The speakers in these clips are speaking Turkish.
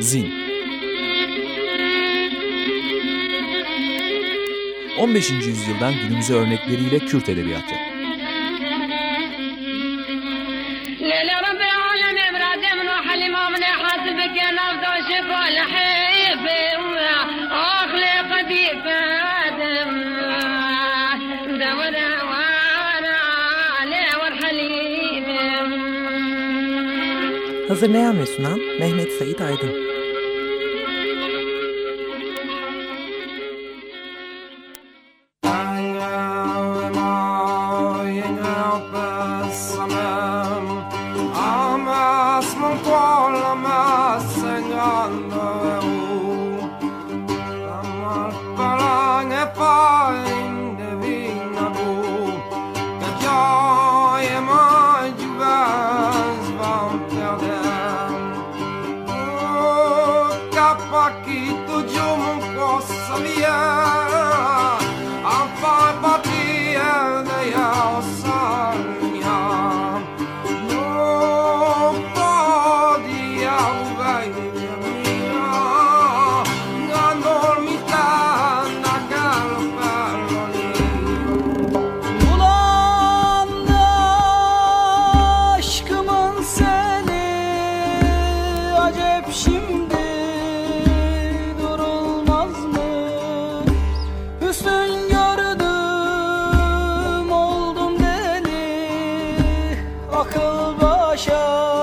Zin 15. yüzyıldan günümüze örnekleriyle Kürt edebiyatı. Hazırlayan ve sunan Mehmet Sait Aydın. akıl başa.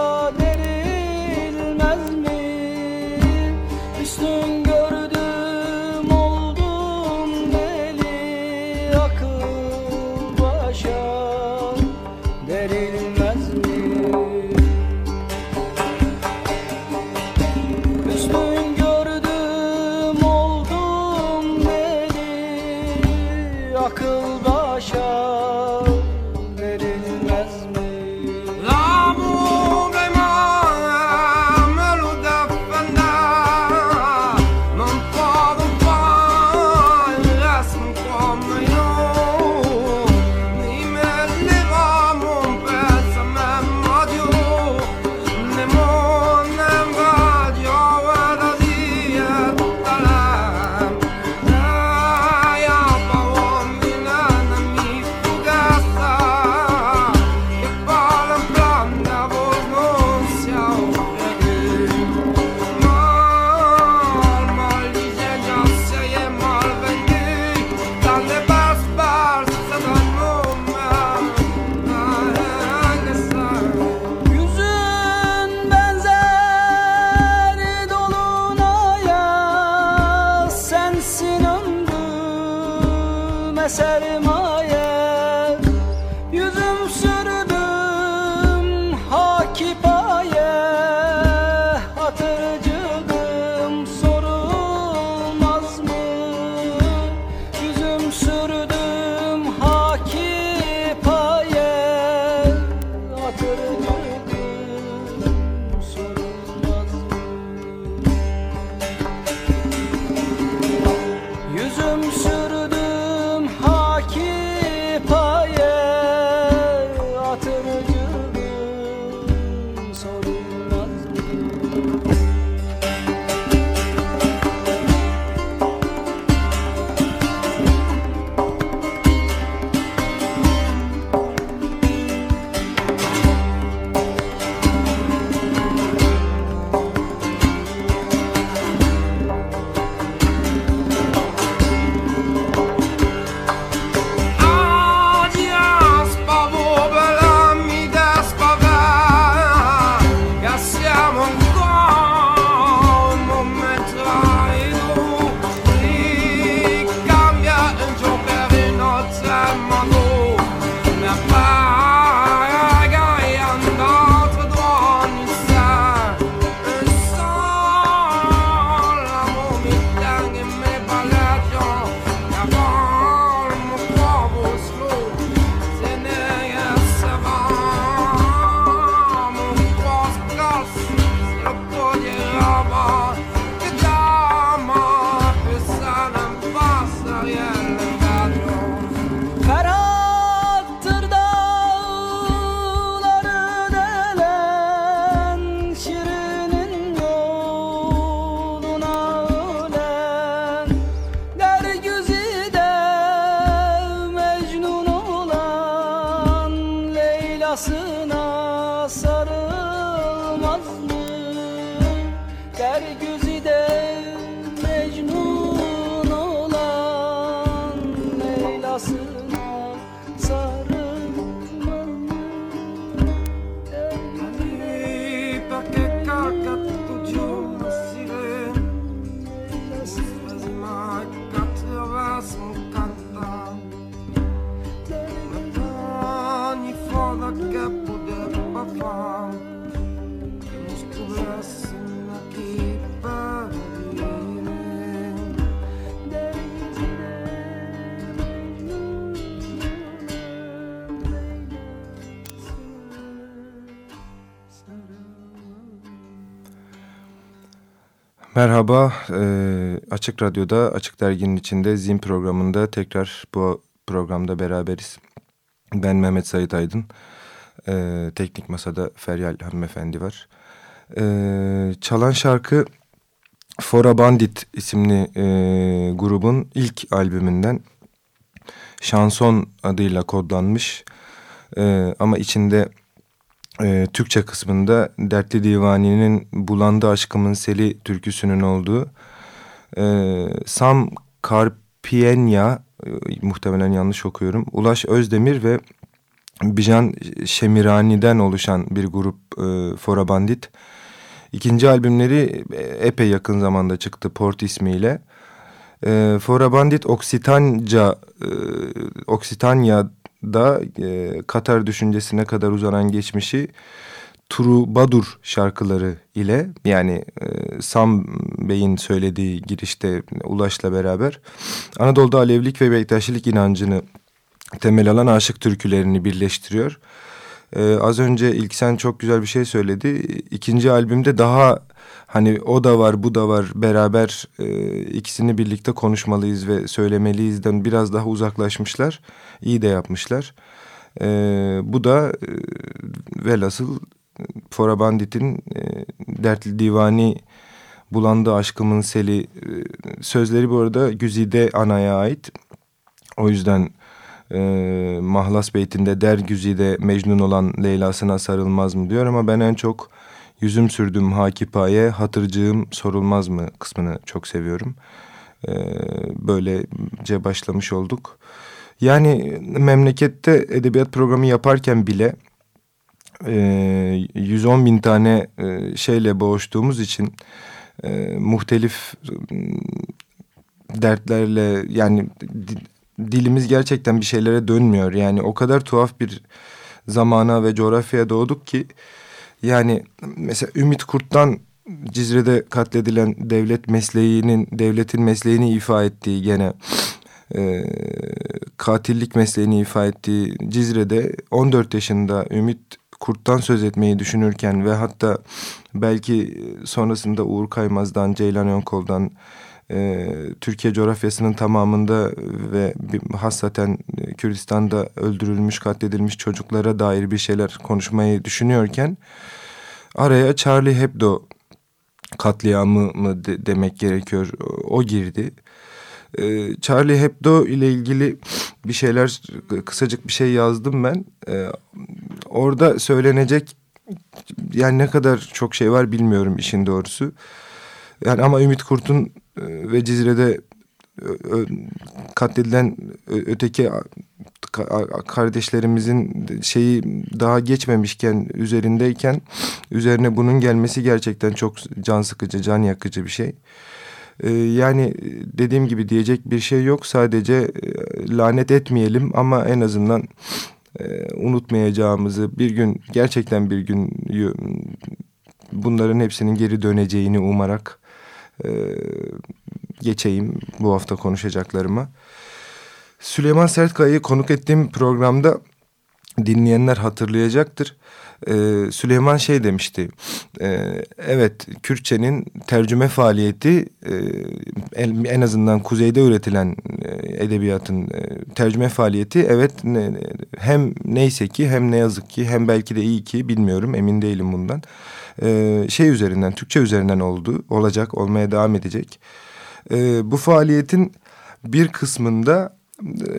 couldn't Leylasına sarılmaz mı? Der Merhaba, e, Açık Radyo'da, Açık Dergi'nin içinde Zin programında tekrar bu programda beraberiz. Ben Mehmet Sait Aydın, e, Teknik Masa'da Feryal hanımefendi var. E, çalan şarkı Fora Bandit isimli e, grubun ilk albümünden Şanson adıyla kodlanmış e, ama içinde e, Türkçe kısmında Dertli Divani'nin Bulandı Aşkımın Seli türküsünün olduğu e, Sam Karpienya e, muhtemelen yanlış okuyorum. Ulaş Özdemir ve Bijan Şemirani'den oluşan bir grup e, Fora Bandit. İkinci albümleri epey yakın zamanda çıktı Port ismiyle. E, Fora Bandit Oksitanca, e, Oksitanya da e, Katar düşüncesine kadar uzanan geçmişi Badur şarkıları ile yani e, Sam Bey'in söylediği girişte Ulaş'la beraber Anadolu'da Alevlik ve Bektaşilik inancını temel alan aşık türkülerini birleştiriyor. Ee, az önce ilk sen çok güzel bir şey söyledi. İkinci albümde daha hani o da var bu da var beraber e, ikisini birlikte konuşmalıyız ve söylemeliyizden biraz daha uzaklaşmışlar. İyi de yapmışlar. E, bu da e, velhasıl Fora Bandit'in e, Dertli Divani Bulandı Aşkımın Seli e, sözleri bu arada Güzide Ana'ya ait. O yüzden e, Mahlas Beytinde der Güzide Mecnun olan Leyla'sına sarılmaz mı diyor ama ben en çok Yüzüm sürdüm hakipaye, hatırcığım sorulmaz mı kısmını çok seviyorum. Ee, böylece başlamış olduk. Yani memlekette edebiyat programı yaparken bile e, 110 bin tane e, şeyle boğuştuğumuz için e, muhtelif e, dertlerle yani dilimiz gerçekten bir şeylere dönmüyor. Yani o kadar tuhaf bir zamana ve coğrafyaya doğduk ki yani mesela Ümit Kurt'tan Cizre'de katledilen devlet mesleğinin, devletin mesleğini ifa ettiği gene e, katillik mesleğini ifa ettiği Cizre'de 14 yaşında Ümit Kurt'tan söz etmeyi düşünürken ve hatta belki sonrasında Uğur Kaymaz'dan, Ceylan Önkol'dan e, Türkiye coğrafyasının tamamında ve hassaten Kürdistan'da öldürülmüş, katledilmiş çocuklara dair bir şeyler konuşmayı düşünüyorken araya Charlie Hebdo katliamı mı de, demek gerekiyor o girdi. Ee, Charlie Hebdo ile ilgili bir şeyler kısacık bir şey yazdım ben. Ee, orada söylenecek yani ne kadar çok şey var bilmiyorum işin doğrusu. Yani ama Ümit Kurt'un ee, ve Cizre'de katledilen öteki kardeşlerimizin şeyi daha geçmemişken üzerindeyken üzerine bunun gelmesi gerçekten çok can sıkıcı, can yakıcı bir şey. Ee, yani dediğim gibi diyecek bir şey yok. Sadece e, lanet etmeyelim ama en azından e, unutmayacağımızı bir gün gerçekten bir gün bunların hepsinin geri döneceğini umarak e, geçeyim bu hafta konuşacaklarıma. Süleyman Sertkaya'yı konuk ettiğim programda dinleyenler hatırlayacaktır. Ee, Süleyman şey demişti. E, evet Kürtçenin tercüme faaliyeti e, en, azından kuzeyde üretilen e, edebiyatın e, tercüme faaliyeti evet ne, hem neyse ki hem ne yazık ki hem belki de iyi ki bilmiyorum emin değilim bundan e, şey üzerinden, Türkçe üzerinden oldu, olacak, olmaya devam edecek. E, bu faaliyetin bir kısmında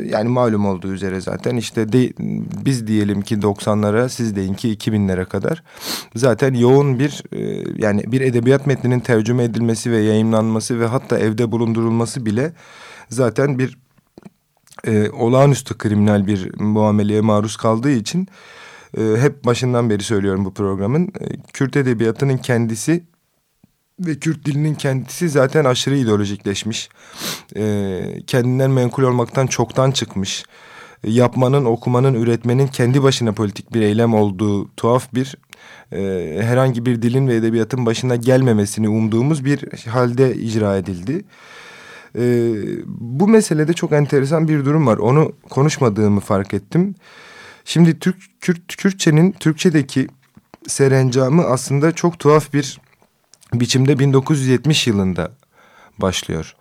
yani malum olduğu üzere zaten. İşte de, biz diyelim ki 90'lara siz deyin ki 2000'lere kadar. Zaten yoğun bir e, yani bir edebiyat metninin tercüme edilmesi ve yayınlanması ve hatta evde bulundurulması bile zaten bir e, olağanüstü kriminal bir muameleye maruz kaldığı için e, hep başından beri söylüyorum bu programın. E, Kürt edebiyatının kendisi ve Kürt dilinin kendisi zaten aşırı ideolojikleşmiş. E, kendinden menkul olmaktan çoktan çıkmış. E, yapmanın, okumanın, üretmenin kendi başına politik bir eylem olduğu tuhaf bir e, herhangi bir dilin ve edebiyatın başına gelmemesini umduğumuz bir halde icra edildi. E, bu meselede çok enteresan bir durum var. Onu konuşmadığımı fark ettim. Şimdi Türk Kürt Kürtçenin Türkçedeki serencamı aslında çok tuhaf bir biçimde 1970 yılında başlıyor.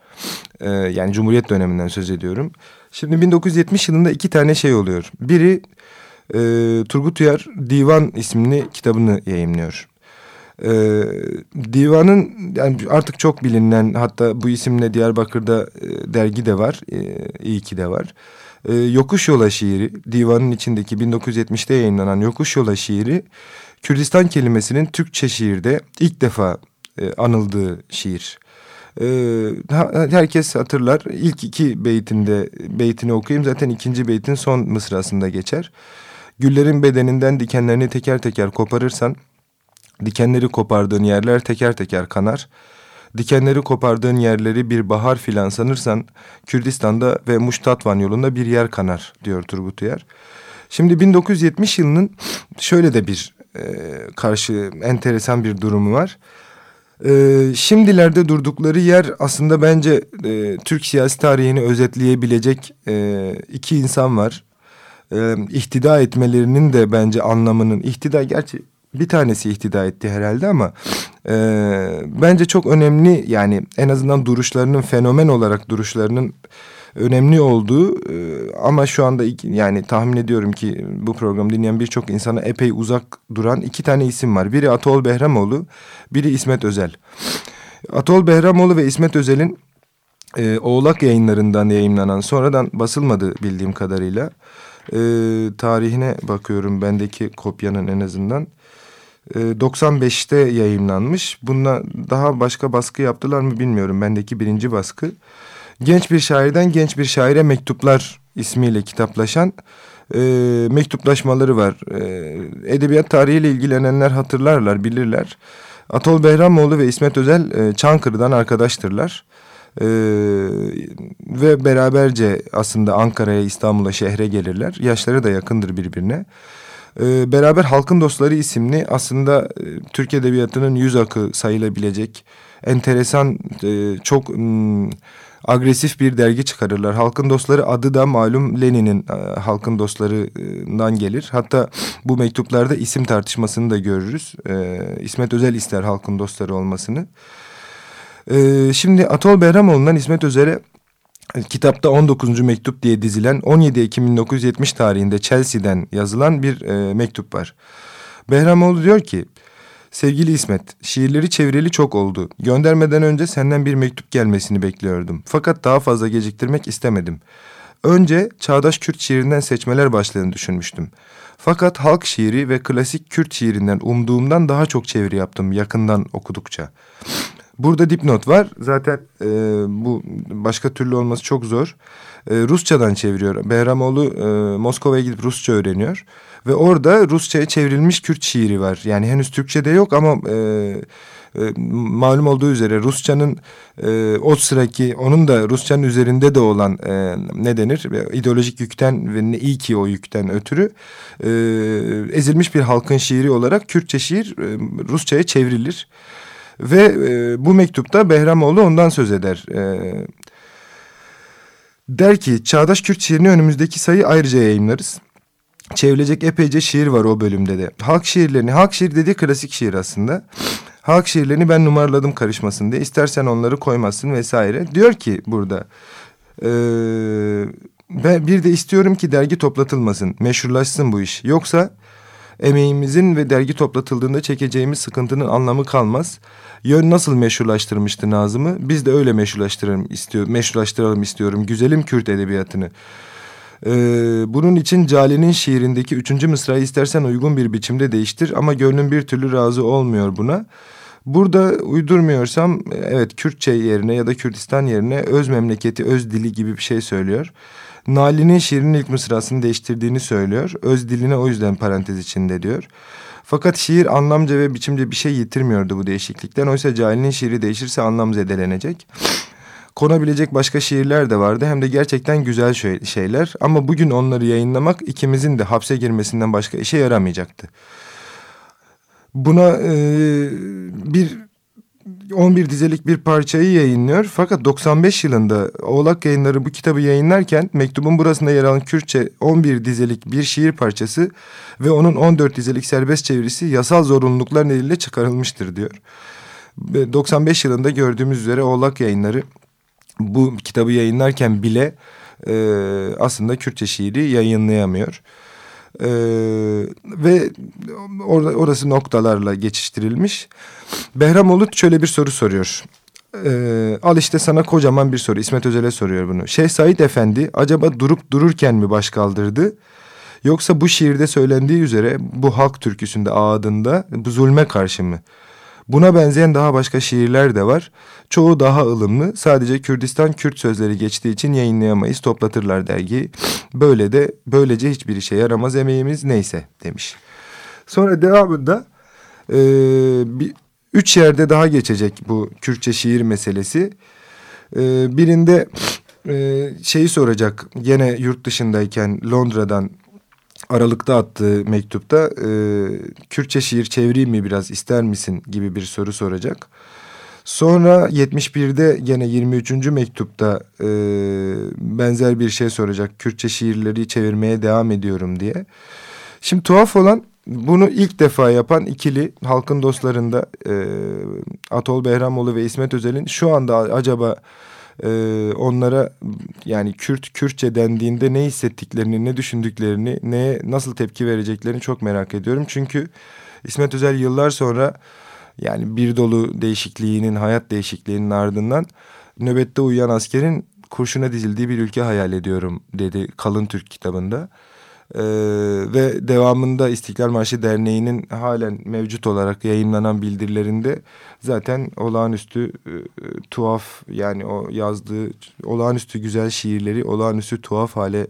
Ee, yani Cumhuriyet döneminden söz ediyorum. Şimdi 1970 yılında iki tane şey oluyor. Biri e, Turgut Uyar Divan isimli kitabını yayımlıyor. E, divanın yani artık çok bilinen hatta bu isimle Diyarbakır'da e, dergi de var. E, iyi ki de var. E, Yokuş Yola şiiri divanın içindeki 1970'te yayınlanan Yokuş Yola şiiri Kürdistan kelimesinin Türkçe şiirde ilk defa e, anıldığı şiir. E, herkes hatırlar. İlk iki beytinde beytini okuyayım. Zaten ikinci beytin son mısrasında geçer. Güllerin bedeninden dikenlerini teker teker koparırsan Dikenleri kopardığın yerler teker teker kanar. Dikenleri kopardığın yerleri bir bahar filan sanırsan Kürdistan'da ve Muştatvan yolunda bir yer kanar diyor Turgut Uyar. Şimdi 1970 yılının şöyle de bir e, karşı enteresan bir durumu var. E, şimdilerde durdukları yer aslında bence e, Türk siyasi tarihini özetleyebilecek e, iki insan var. E, ihtida etmelerinin de bence anlamının ihtida gerçi bir tanesi ihtida etti herhalde ama e, bence çok önemli yani en azından duruşlarının fenomen olarak duruşlarının önemli olduğu e, ama şu anda yani tahmin ediyorum ki bu programı dinleyen birçok insana epey uzak duran iki tane isim var. Biri Atol Behramoğlu, biri İsmet Özel. Atol Behramoğlu ve İsmet Özel'in e, Oğlak yayınlarından yayınlanan sonradan basılmadı bildiğim kadarıyla. E, tarihine bakıyorum bendeki kopyanın en azından. 95'te ee, yayınlanmış. Bunda daha başka baskı yaptılar mı bilmiyorum. Bendeki birinci baskı. Genç bir şairden genç bir şaire mektuplar ismiyle kitaplaşan e, mektuplaşmaları var. E, edebiyat tarihiyle ilgilenenler hatırlarlar, bilirler. Atol Behramoğlu ve İsmet Özel e, Çankırı'dan arkadaştırlar. Ee, ve beraberce aslında Ankara'ya, İstanbul'a, şehre gelirler. Yaşları da yakındır birbirine. E, beraber Halkın Dostları isimli aslında e, Türk Edebiyatı'nın yüz akı sayılabilecek enteresan e, çok m, agresif bir dergi çıkarırlar. Halkın Dostları adı da malum Lenin'in e, Halkın Dostları'ndan gelir. Hatta bu mektuplarda isim tartışmasını da görürüz. E, İsmet Özel ister Halkın Dostları olmasını. E, şimdi Atol Behramoğlu'ndan İsmet Özel'e kitapta 19. mektup diye dizilen 17 Ekim 1970 tarihinde Chelsea'den yazılan bir e, mektup var. Behramoğlu diyor ki Sevgili İsmet, şiirleri çevreli çok oldu. Göndermeden önce senden bir mektup gelmesini bekliyordum. Fakat daha fazla geciktirmek istemedim. Önce çağdaş Kürt şiirinden seçmeler başladığını düşünmüştüm. Fakat halk şiiri ve klasik Kürt şiirinden umduğumdan daha çok çeviri yaptım yakından okudukça. Burada dipnot var. Zaten e, bu başka türlü olması çok zor. E, Rusçadan çeviriyor. Behramoğlu e, Moskova'ya gidip Rusça öğreniyor. Ve orada Rusça'ya çevrilmiş Kürt şiiri var. Yani henüz Türkçe'de yok ama... E, e, malum olduğu üzere Rusçanın e, o sıraki onun da Rusçanın üzerinde de olan e, ne denir ideolojik yükten ve ne iyi ki o yükten ötürü e, ezilmiş bir halkın şiiri olarak Kürtçe şiir e, Rusça'ya çevrilir. Ve e, bu mektupta Behramoğlu ondan söz eder. E, der ki Çağdaş Kürt şiirini önümüzdeki sayı ayrıca yayınlarız. Çevrilecek epeyce şiir var o bölümde de. Halk şiirlerini, halk şiir dediği klasik şiir aslında. Halk şiirlerini ben numaraladım karışmasın diye. İstersen onları koymazsın vesaire. Diyor ki burada... E, ben bir de istiyorum ki dergi toplatılmasın, meşhurlaşsın bu iş. Yoksa Emeğimizin ve dergi toplatıldığında çekeceğimiz sıkıntının anlamı kalmaz. Yön nasıl meşrulaştırmıştı Nazım'ı? Biz de öyle meşrulaştıralım istiyor, meşrulaştıralım istiyorum. Güzelim Kürt edebiyatını. Ee, bunun için Cali'nin şiirindeki üçüncü mısrayı istersen uygun bir biçimde değiştir ama gönlüm bir türlü razı olmuyor buna. Burada uydurmuyorsam evet Kürtçe yerine ya da Kürdistan yerine öz memleketi, öz dili gibi bir şey söylüyor. Nali'nin şiirinin ilk mısrasını değiştirdiğini söylüyor. Öz diline o yüzden parantez içinde diyor. Fakat şiir anlamca ve biçimce bir şey yitirmiyordu bu değişiklikten. Oysa Cahil'in şiiri değişirse anlam zedelenecek. Konabilecek başka şiirler de vardı hem de gerçekten güzel şeyler. Ama bugün onları yayınlamak ikimizin de hapse girmesinden başka işe yaramayacaktı. Buna e, bir 11 dizelik bir parçayı yayınlıyor. Fakat 95 yılında Oğlak Yayınları bu kitabı yayınlarken mektubun burasında yer alan Kürtçe 11 dizelik bir şiir parçası ve onun 14 dizelik serbest çevirisi yasal zorunluluklar nedeniyle çıkarılmıştır diyor. 95 yılında gördüğümüz üzere Oğlak Yayınları bu kitabı yayınlarken bile e, aslında Kürtçe şiiri yayınlayamıyor. Ee, ve or orası noktalarla geçiştirilmiş. Behram Olut şöyle bir soru soruyor. Ee, al işte sana kocaman bir soru. İsmet Özel'e soruyor bunu. Şeyh Said Efendi acaba durup dururken mi baş kaldırdı? Yoksa bu şiirde söylendiği üzere bu halk türküsünde ağadında bu zulme karşı mı? Buna benzeyen daha başka şiirler de var. Çoğu daha ılımlı. Sadece Kürdistan Kürt sözleri geçtiği için yayınlayamayız. Toplatırlar dergi. Böyle de böylece hiçbir işe yaramaz emeğimiz neyse demiş. Sonra devamında e, bir, üç yerde daha geçecek bu Kürtçe şiir meselesi. E, birinde e, şeyi soracak. Gene yurt dışındayken Londra'dan Aralık'ta attığı mektupta e, Kürtçe şiir çevireyim mi biraz ister misin gibi bir soru soracak. Sonra 71'de gene 23. mektupta e, benzer bir şey soracak. Kürtçe şiirleri çevirmeye devam ediyorum diye. Şimdi tuhaf olan bunu ilk defa yapan ikili halkın dostlarında e, Atol Behramoğlu ve İsmet Özel'in şu anda acaba e, onlara yani Kürt Kürtçe dendiğinde ne hissettiklerini, ne düşündüklerini, neye nasıl tepki vereceklerini çok merak ediyorum. Çünkü İsmet Özel yıllar sonra yani bir dolu değişikliğinin, hayat değişikliğinin ardından nöbette uyuyan askerin kurşuna dizildiği bir ülke hayal ediyorum dedi Kalın Türk kitabında. Ee, ve devamında İstiklal Marşı Derneği'nin halen mevcut olarak yayınlanan bildirilerinde zaten olağanüstü e, tuhaf yani o yazdığı olağanüstü güzel şiirleri olağanüstü tuhaf hale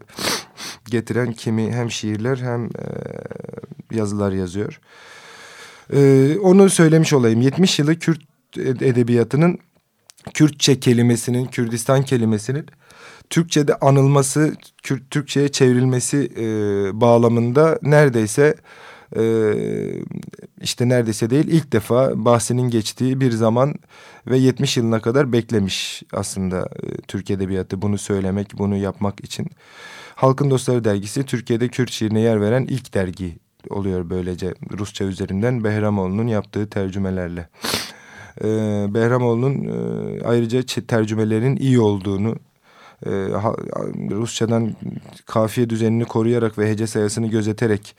getiren kimi hem şiirler hem e, yazılar yazıyor. Ee, onu söylemiş olayım 70 yılı Kürt edebiyatının Kürtçe kelimesinin Kürdistan kelimesinin Türkçe'de anılması, Türkçe'ye çevrilmesi e, bağlamında neredeyse e, işte neredeyse değil ilk defa bahsinin geçtiği bir zaman ve 70 yılına kadar beklemiş aslında e, Türk Edebiyatı bunu söylemek, bunu yapmak için. Halkın Dostları dergisi Türkiye'de Kürt şiirine yer veren ilk dergi oluyor böylece Rusça üzerinden Behramoğlu'nun yaptığı tercümelerle. Ee, Behramoğlu'nun e, ayrıca tercümelerinin iyi olduğunu e, Rusçadan kafiye düzenini koruyarak ve hece sayısını gözeterek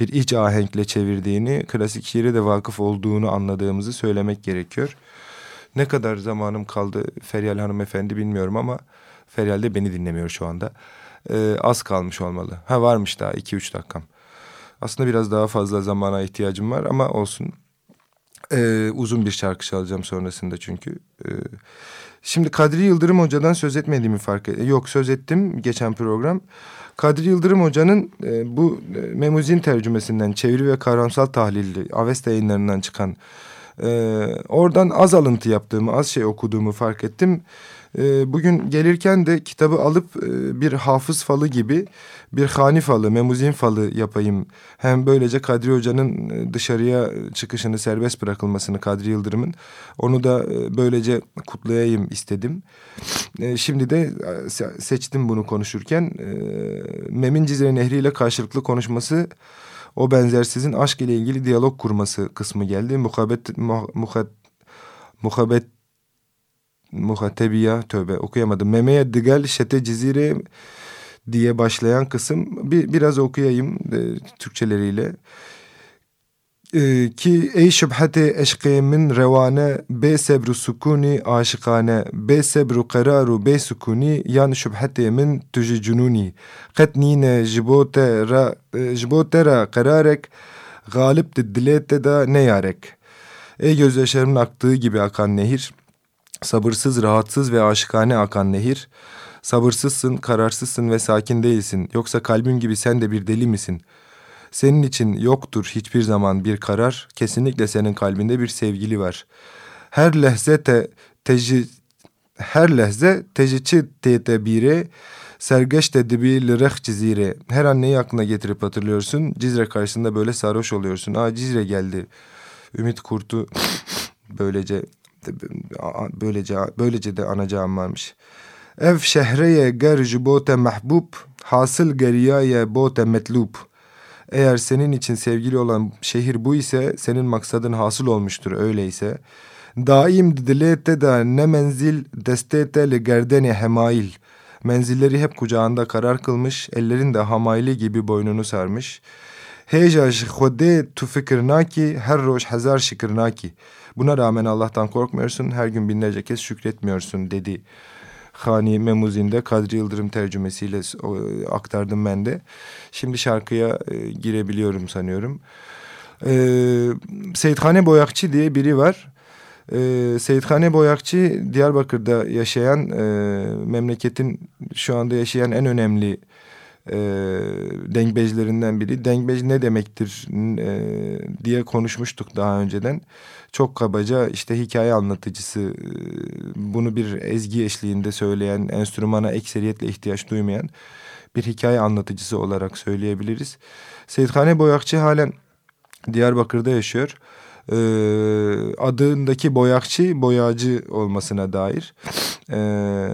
bir iç ahenkle çevirdiğini, klasik şiire de vakıf olduğunu anladığımızı söylemek gerekiyor. Ne kadar zamanım kaldı Feryal hanımefendi bilmiyorum ama Feryal de beni dinlemiyor şu anda. Ee, az kalmış olmalı. Ha varmış daha iki üç dakikam. Aslında biraz daha fazla zamana ihtiyacım var ama olsun. Ee, uzun bir şarkı çalacağım sonrasında çünkü. Ee, Şimdi Kadri Yıldırım Hoca'dan söz etmediğimi fark ettim. Yok söz ettim geçen program. Kadri Yıldırım Hoca'nın e, bu e, Memuzin tercümesinden çeviri ve kavramsal tahlilli Avesta yayınlarından çıkan e, oradan az alıntı yaptığımı, az şey okuduğumu fark ettim. E, bugün gelirken de kitabı alıp e, bir hafız falı gibi bir hani falı, memuzin falı yapayım. Hem böylece Kadri Hoca'nın e, dışarıya çıkışını serbest bırakılmasını Kadri Yıldırım'ın onu da e, böylece kutlayayım istedim. E, şimdi de seçtim bunu konuşurken. Memin Cizre Nehri ile karşılıklı konuşması o benzersizin aşk ile ilgili diyalog kurması kısmı geldi. Muhabbet, muhat, muhabbet muhatebiya tövbe okuyamadım. Memeye digel şete cizire diye başlayan kısım bir, biraz okuyayım e, Türkçeleriyle. E, ki ey şübhate eşkı min revane be sebru sukuni aşıkane be sebru kararu be sukuni yan şübhate min tüji cununi qetnine jibote ra e, jibote ra kararek galip dilete da ne yarek ey gözyaşlarımın aktığı gibi akan nehir sabırsız rahatsız ve aşıkane akan nehir sabırsızsın kararsızsın ve sakin değilsin yoksa kalbim gibi sen de bir deli misin?'' Senin için yoktur hiçbir zaman bir karar, kesinlikle senin kalbinde bir sevgili var. Her lehze te, teci, her lehze tecici tedbire, sergeç tedbir lireh cizire. Her an neyi aklına getirip hatırlıyorsun? Cizre karşısında böyle sarhoş oluyorsun. Aa Cizre geldi. Ümit Kurt'u böylece böylece böylece de anacağım varmış. Ev şehreye ger bote mahbub, hasıl geriyaye bote metlub.'' Eğer senin için sevgili olan şehir bu ise senin maksadın hasıl olmuştur öyleyse. Daim dilete da ne menzil destete le gerdeni hemail. Menzilleri hep kucağında karar kılmış, ellerin de hamayli gibi boynunu sarmış. Heja khode tu fikirnaki her roş hazar şikirnaki. Buna rağmen Allah'tan korkmuyorsun, her gün binlerce kez şükretmiyorsun dedi. Hani Memuzinde Kadri Yıldırım tercümesiyle aktardım ben de. Şimdi şarkıya e, girebiliyorum sanıyorum. E, Seyithane Boyakçı diye biri var. E, Seyithane Boyakçı Diyarbakır'da yaşayan e, memleketin şu anda yaşayan en önemli e, dengbejlerinden biri. Dengbej ne demektir e, diye konuşmuştuk daha önceden. Çok kabaca işte hikaye anlatıcısı e, bunu bir ezgi eşliğinde söyleyen, enstrümana ekseriyetle ihtiyaç duymayan bir hikaye anlatıcısı olarak söyleyebiliriz. Seyithane Boyakçı halen Diyarbakır'da yaşıyor. Ee, adındaki boyakçı boyacı olmasına dair ee,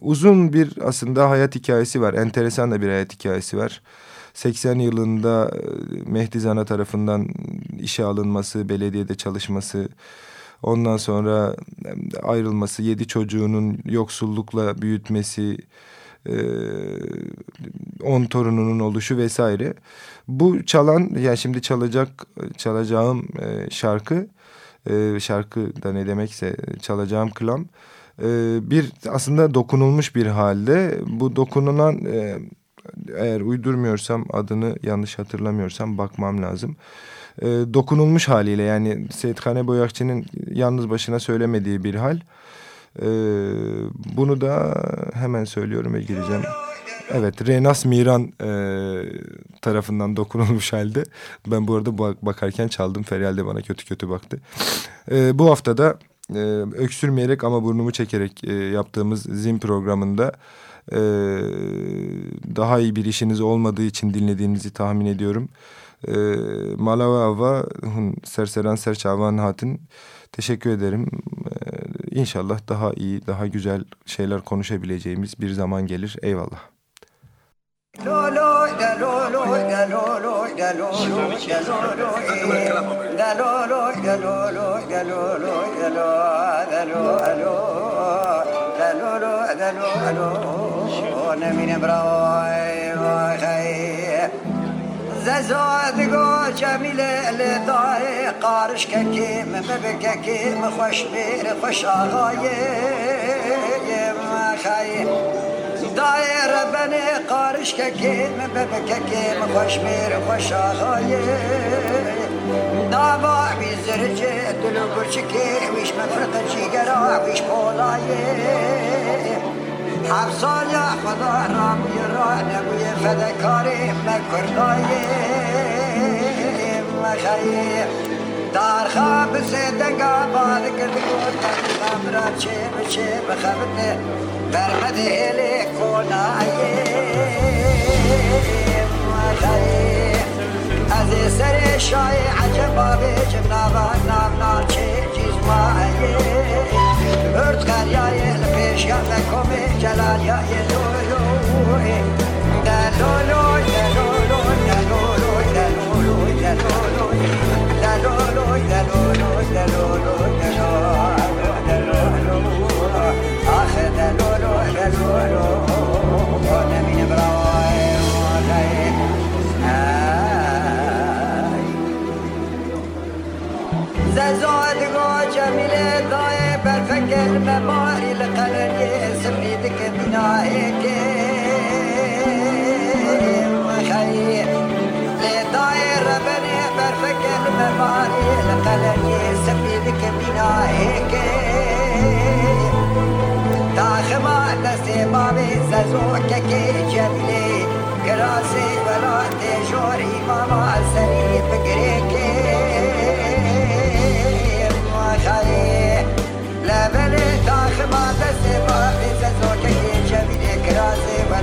uzun bir aslında hayat hikayesi var. Enteresan da bir hayat hikayesi var. 80 yılında e, Mehdi Zana tarafından işe alınması, belediyede çalışması, ondan sonra e, ayrılması, yedi çocuğunun yoksullukla büyütmesi, e, on torununun oluşu vesaire. Bu çalan, yani şimdi çalacak çalacağım şarkı, şarkı da ne demekse çalacağım klam bir aslında dokunulmuş bir halde. Bu dokunulan eğer uydurmuyorsam adını yanlış hatırlamıyorsam bakmam lazım. E, dokunulmuş haliyle yani Seyit Boyakçı'nın yalnız başına söylemediği bir hal. E, bunu da hemen söylüyorum ve gireceğim. Evet Renas Miran e, tarafından dokunulmuş halde. Ben bu arada bakarken çaldım. Feryal de bana kötü kötü baktı. E, bu haftada e, öksürmeyerek ama burnumu çekerek e, yaptığımız zim programında e, daha iyi bir işiniz olmadığı için dinlediğinizi tahmin ediyorum. E, Malava Ava Serseran Serçavan Hatin teşekkür ederim. E, inşallah daha iyi, daha güzel şeyler konuşabileceğimiz bir zaman gelir. Eyvallah. Ne mine bravo, زادگو جمیل لدای قارش ککیم مبککیم خوش میر خوش آقایم خیم دای ربن قارش ککیم مبککیم خوش میر خوش آقایم دابا بی زرجه دلو برچکی ویش مفرد چیگرا ویش پولاییم هر سال خدا را بیرا نبوی فدکاری مکردایم مخیم در خواب سیدگا بار کرد کنن خبر چه بچه بخبت برمد هلی کنایم مخیم از سر شای عجبا بیجم نبا نبنار چه چیز مایم زاد گو جمیل دای برفکر مباری قلبي سميتك بناهيك وخي لطاير بني برفك المباني قلبي سميتك بناهيك تاخما نسيما بززوك كي جملي كراسي ولا تجوري ماما سري فكريكي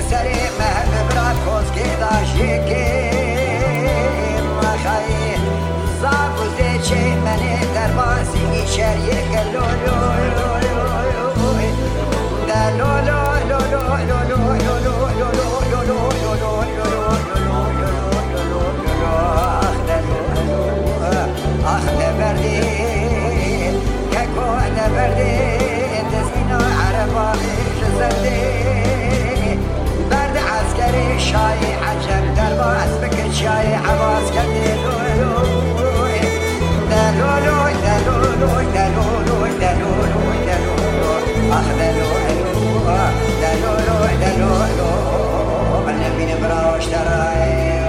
eseri man. چای عجب در با اسب که چای عواز کرده دلولوی دلولوی دلولوی دلولوی دلولوی آخ دلولوی دلولوی دلولوی من نبین براش درائیم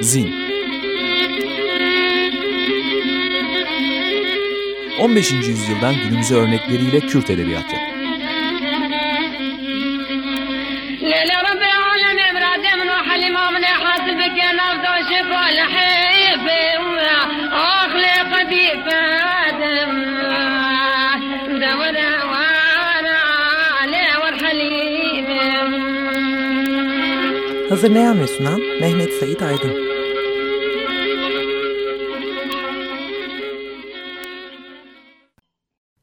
زین. 15. yüzyıldan günümüze örnekleriyle Kürt edebiyatı. Hazırlayan ve sunan Mehmet Sait Aydın.